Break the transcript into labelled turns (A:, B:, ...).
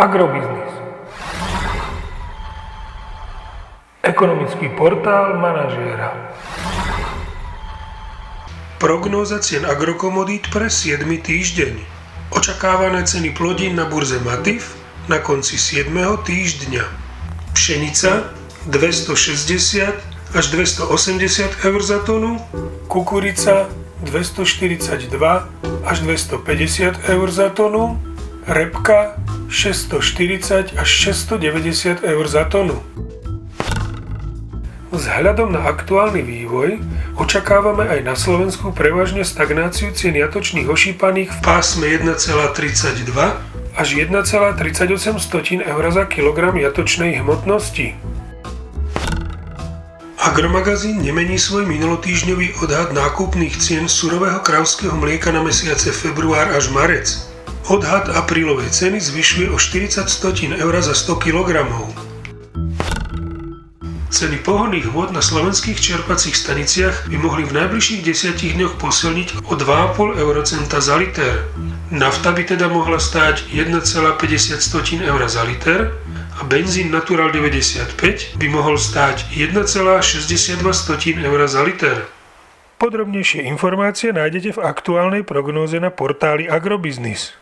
A: Agrobiznis. Ekonomický portál manažéra.
B: Prognóza cien agrokomodít pre 7. týždeň. Očakávané ceny plodín na burze Matif na konci 7. týždňa. Pšenica 260 až 280 eur za tonu,
A: Kukurica 242 až 250 eur za tonu, repka 640 až 690 eur za tonu. Vzhľadom na aktuálny vývoj očakávame aj na Slovensku prevažne stagnáciu cien jatočných ošípaných v
B: pásme 1,32
A: až 1,38 eur za kilogram jatočnej hmotnosti.
B: Agromagazín nemení svoj minulotýždňový odhad nákupných cien surového kravského mlieka na mesiace február až marec. Odhad aprílovej ceny zvyšuje o 40 stotín eur za 100 kg. Ceny pohonných vôd na slovenských čerpacích staniciach by mohli v najbližších desiatich dňoch posilniť o 2,5 eurocenta za liter. Nafta by teda mohla stáť 1,50 eur za liter a benzín Natural 95 by mohol stáť 1,62 eur za liter.
A: Podrobnejšie informácie nájdete v aktuálnej prognóze na portáli Agrobiznis.